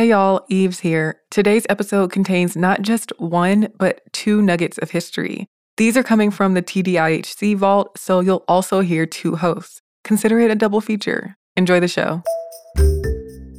Hey y'all, Eves here. Today's episode contains not just one, but two nuggets of history. These are coming from the TDIHC vault, so you'll also hear two hosts. Consider it a double feature. Enjoy the show.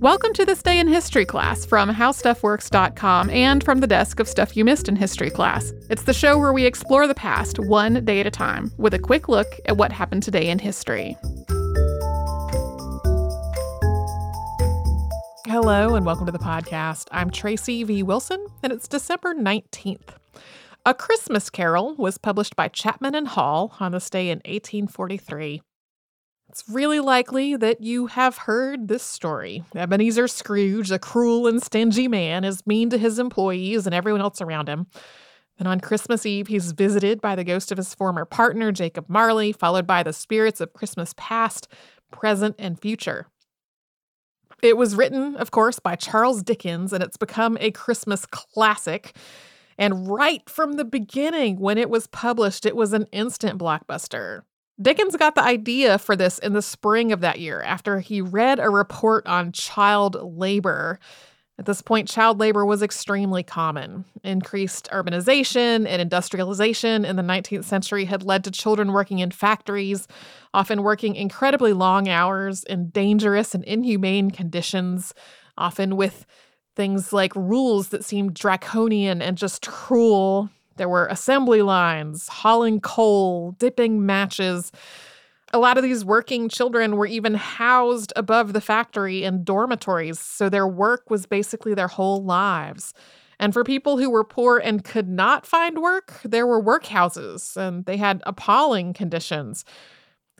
Welcome to this day in history class from howstuffworks.com and from the desk of Stuff You Missed in History class. It's the show where we explore the past one day at a time with a quick look at what happened today in history. Hello, and welcome to the podcast. I'm Tracy V. Wilson, and it's December 19th. A Christmas Carol was published by Chapman and Hall on this day in 1843. It's really likely that you have heard this story. Ebenezer Scrooge, a cruel and stingy man, is mean to his employees and everyone else around him. And on Christmas Eve, he's visited by the ghost of his former partner, Jacob Marley, followed by the spirits of Christmas past, present, and future. It was written, of course, by Charles Dickens, and it's become a Christmas classic. And right from the beginning, when it was published, it was an instant blockbuster. Dickens got the idea for this in the spring of that year after he read a report on child labor at this point, child labor was extremely common. Increased urbanization and industrialization in the 19th century had led to children working in factories, often working incredibly long hours in dangerous and inhumane conditions, often with things like rules that seemed draconian and just cruel. There were assembly lines, hauling coal, dipping matches a lot of these working children were even housed above the factory in dormitories, so their work was basically their whole lives. And for people who were poor and could not find work, there were workhouses, and they had appalling conditions.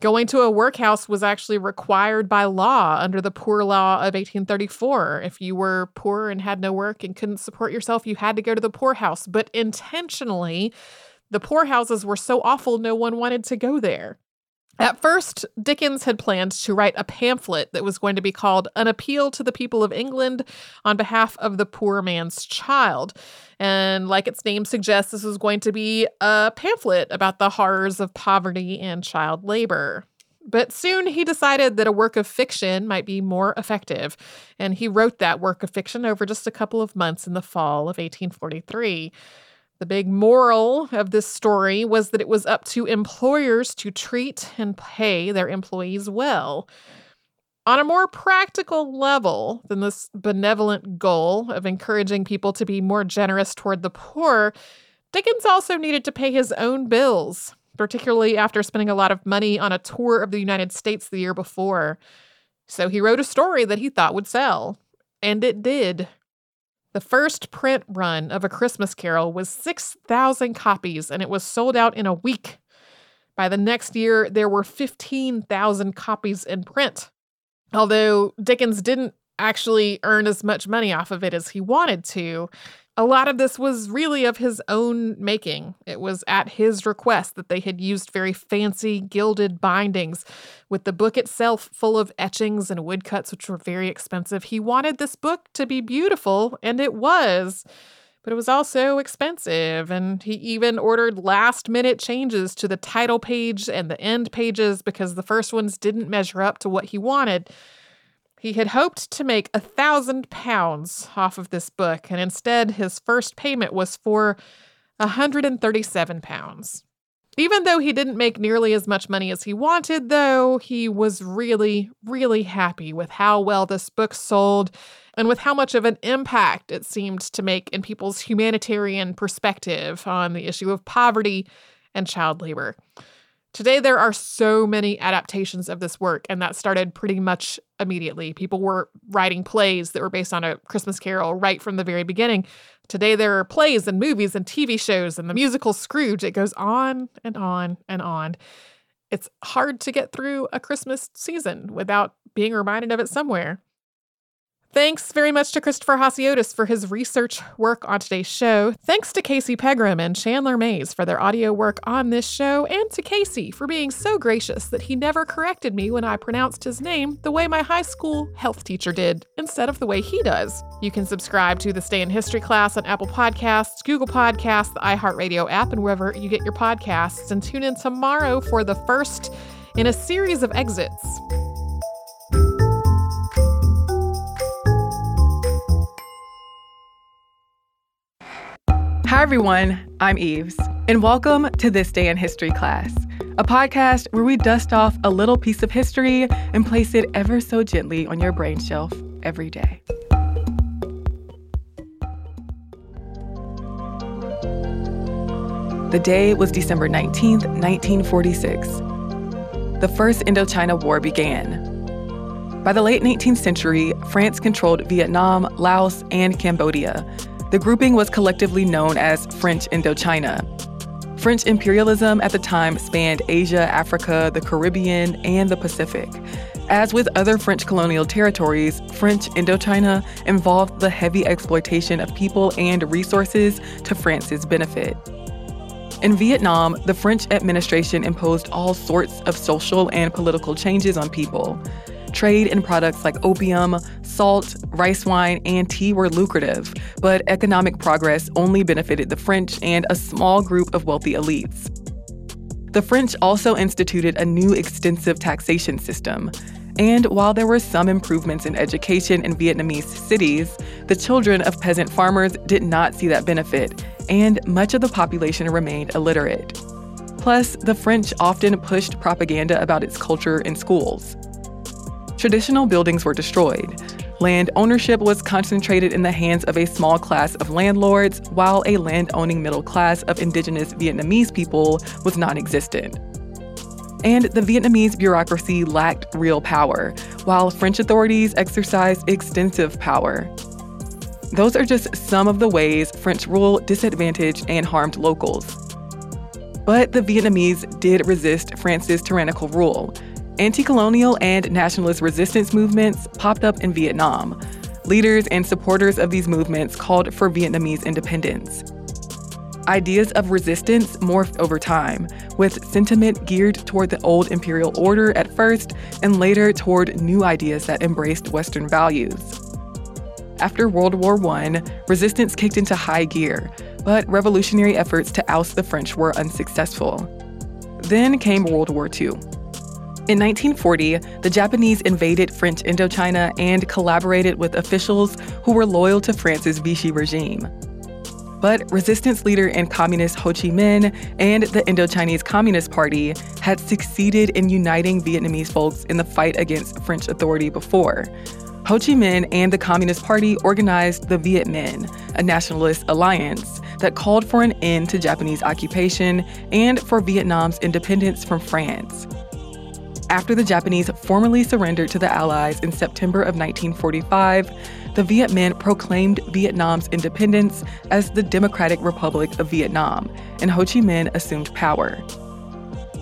Going to a workhouse was actually required by law under the Poor Law of 1834. If you were poor and had no work and couldn't support yourself, you had to go to the poorhouse. But intentionally, the poorhouses were so awful, no one wanted to go there. At first, Dickens had planned to write a pamphlet that was going to be called An Appeal to the People of England on behalf of the poor man's child. And like its name suggests, this was going to be a pamphlet about the horrors of poverty and child labor. But soon he decided that a work of fiction might be more effective, and he wrote that work of fiction over just a couple of months in the fall of 1843. The big moral of this story was that it was up to employers to treat and pay their employees well. On a more practical level than this benevolent goal of encouraging people to be more generous toward the poor, Dickens also needed to pay his own bills, particularly after spending a lot of money on a tour of the United States the year before. So he wrote a story that he thought would sell. And it did. The first print run of A Christmas Carol was 6,000 copies and it was sold out in a week. By the next year, there were 15,000 copies in print. Although Dickens didn't actually earn as much money off of it as he wanted to, a lot of this was really of his own making. It was at his request that they had used very fancy gilded bindings, with the book itself full of etchings and woodcuts, which were very expensive. He wanted this book to be beautiful, and it was, but it was also expensive. And he even ordered last minute changes to the title page and the end pages because the first ones didn't measure up to what he wanted. He had hoped to make a thousand pounds off of this book, and instead his first payment was for 137 pounds. Even though he didn't make nearly as much money as he wanted, though, he was really, really happy with how well this book sold and with how much of an impact it seemed to make in people's humanitarian perspective on the issue of poverty and child labor. Today, there are so many adaptations of this work, and that started pretty much immediately. People were writing plays that were based on a Christmas carol right from the very beginning. Today, there are plays and movies and TV shows and the musical Scrooge. It goes on and on and on. It's hard to get through a Christmas season without being reminded of it somewhere. Thanks very much to Christopher Hasiotis for his research work on today's show. Thanks to Casey Pegram and Chandler Mays for their audio work on this show, and to Casey for being so gracious that he never corrected me when I pronounced his name the way my high school health teacher did, instead of the way he does. You can subscribe to This Day in History class on Apple Podcasts, Google Podcasts, the iHeartRadio app, and wherever you get your podcasts. And tune in tomorrow for the first in a series of exits. Hi, everyone. I'm Eves, and welcome to This Day in History class, a podcast where we dust off a little piece of history and place it ever so gently on your brain shelf every day. The day was December 19th, 1946. The First Indochina War began. By the late 19th century, France controlled Vietnam, Laos, and Cambodia. The grouping was collectively known as French Indochina. French imperialism at the time spanned Asia, Africa, the Caribbean, and the Pacific. As with other French colonial territories, French Indochina involved the heavy exploitation of people and resources to France's benefit. In Vietnam, the French administration imposed all sorts of social and political changes on people. Trade in products like opium, salt, rice wine, and tea were lucrative, but economic progress only benefited the French and a small group of wealthy elites. The French also instituted a new extensive taxation system. And while there were some improvements in education in Vietnamese cities, the children of peasant farmers did not see that benefit and much of the population remained illiterate. Plus, the French often pushed propaganda about its culture in schools. Traditional buildings were destroyed. Land ownership was concentrated in the hands of a small class of landlords, while a land owning middle class of indigenous Vietnamese people was non existent. And the Vietnamese bureaucracy lacked real power, while French authorities exercised extensive power. Those are just some of the ways French rule disadvantaged and harmed locals. But the Vietnamese did resist France's tyrannical rule. Anti colonial and nationalist resistance movements popped up in Vietnam. Leaders and supporters of these movements called for Vietnamese independence. Ideas of resistance morphed over time, with sentiment geared toward the old imperial order at first and later toward new ideas that embraced Western values. After World War I, resistance kicked into high gear, but revolutionary efforts to oust the French were unsuccessful. Then came World War II. In 1940, the Japanese invaded French Indochina and collaborated with officials who were loyal to France's Vichy regime. But resistance leader and communist Ho Chi Minh and the Indochinese Communist Party had succeeded in uniting Vietnamese folks in the fight against French authority before. Ho Chi Minh and the Communist Party organized the Viet Minh, a nationalist alliance that called for an end to Japanese occupation and for Vietnam's independence from France. After the Japanese formally surrendered to the Allies in September of 1945, the Viet Minh proclaimed Vietnam's independence as the Democratic Republic of Vietnam, and Ho Chi Minh assumed power.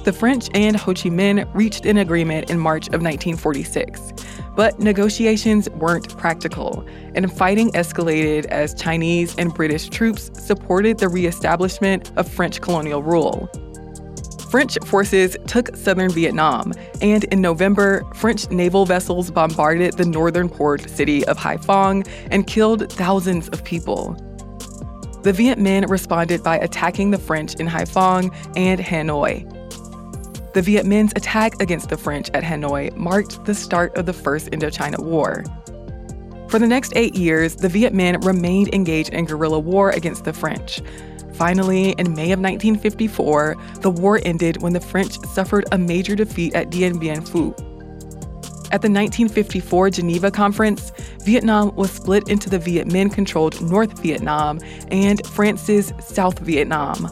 The French and Ho Chi Minh reached an agreement in March of 1946. But negotiations weren't practical, and fighting escalated as Chinese and British troops supported the reestablishment of French colonial rule. French forces took southern Vietnam, and in November, French naval vessels bombarded the northern port city of Haiphong and killed thousands of people. The Viet Minh responded by attacking the French in Haiphong and Hanoi, the Viet Minh's attack against the French at Hanoi marked the start of the First Indochina War. For the next eight years, the Viet Minh remained engaged in guerrilla war against the French. Finally, in May of 1954, the war ended when the French suffered a major defeat at Dien Bien Phu. At the 1954 Geneva Conference, Vietnam was split into the Viet Minh controlled North Vietnam and France's South Vietnam.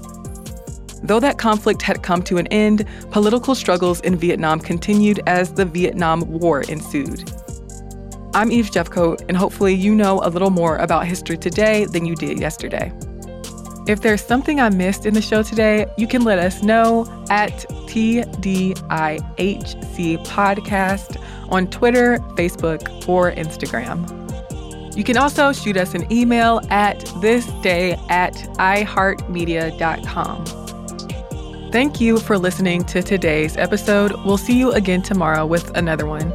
Though that conflict had come to an end, political struggles in Vietnam continued as the Vietnam War ensued. I'm Eve Jeffcoat, and hopefully you know a little more about history today than you did yesterday. If there's something I missed in the show today, you can let us know at TDIHC Podcast on Twitter, Facebook, or Instagram. You can also shoot us an email at thisday at iheartmedia.com. Thank you for listening to today's episode. We'll see you again tomorrow with another one.